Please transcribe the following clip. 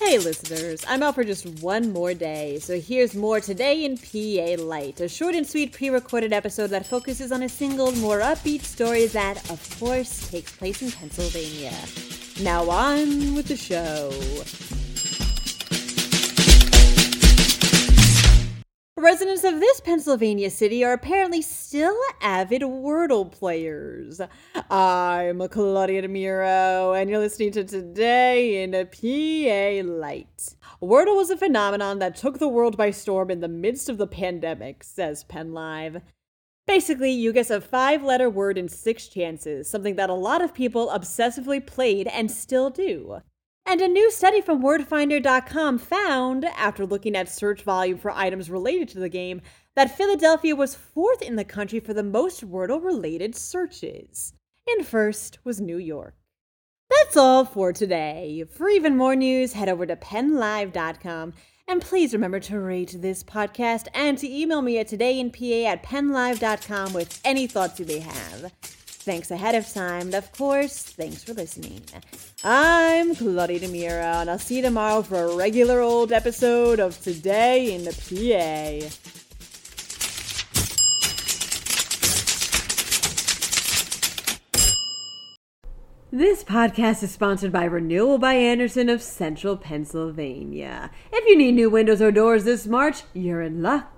Hey listeners, I'm out for just one more day, so here's more Today in PA Light, a short and sweet pre-recorded episode that focuses on a single, more upbeat story that, of course, takes place in Pennsylvania. Now on with the show. Residents of this Pennsylvania city are apparently still avid Wordle players. I'm Claudia DeMiro, and you're listening to Today in a PA Light. Wordle was a phenomenon that took the world by storm in the midst of the pandemic, says PennLive. Basically, you guess a five letter word in six chances, something that a lot of people obsessively played and still do. And a new study from wordfinder.com found, after looking at search volume for items related to the game, that Philadelphia was fourth in the country for the most Wordle related searches. And first was New York. That's all for today. For even more news, head over to pennlive.com. And please remember to rate this podcast and to email me at todayinpa at pennlive.com with any thoughts you may have. Thanks ahead of time. And of course, thanks for listening. I'm Claudia DeMiro, and I'll see you tomorrow for a regular old episode of Today in the PA. This podcast is sponsored by Renewal by Andersen of Central Pennsylvania. If you need new windows or doors this March, you're in luck.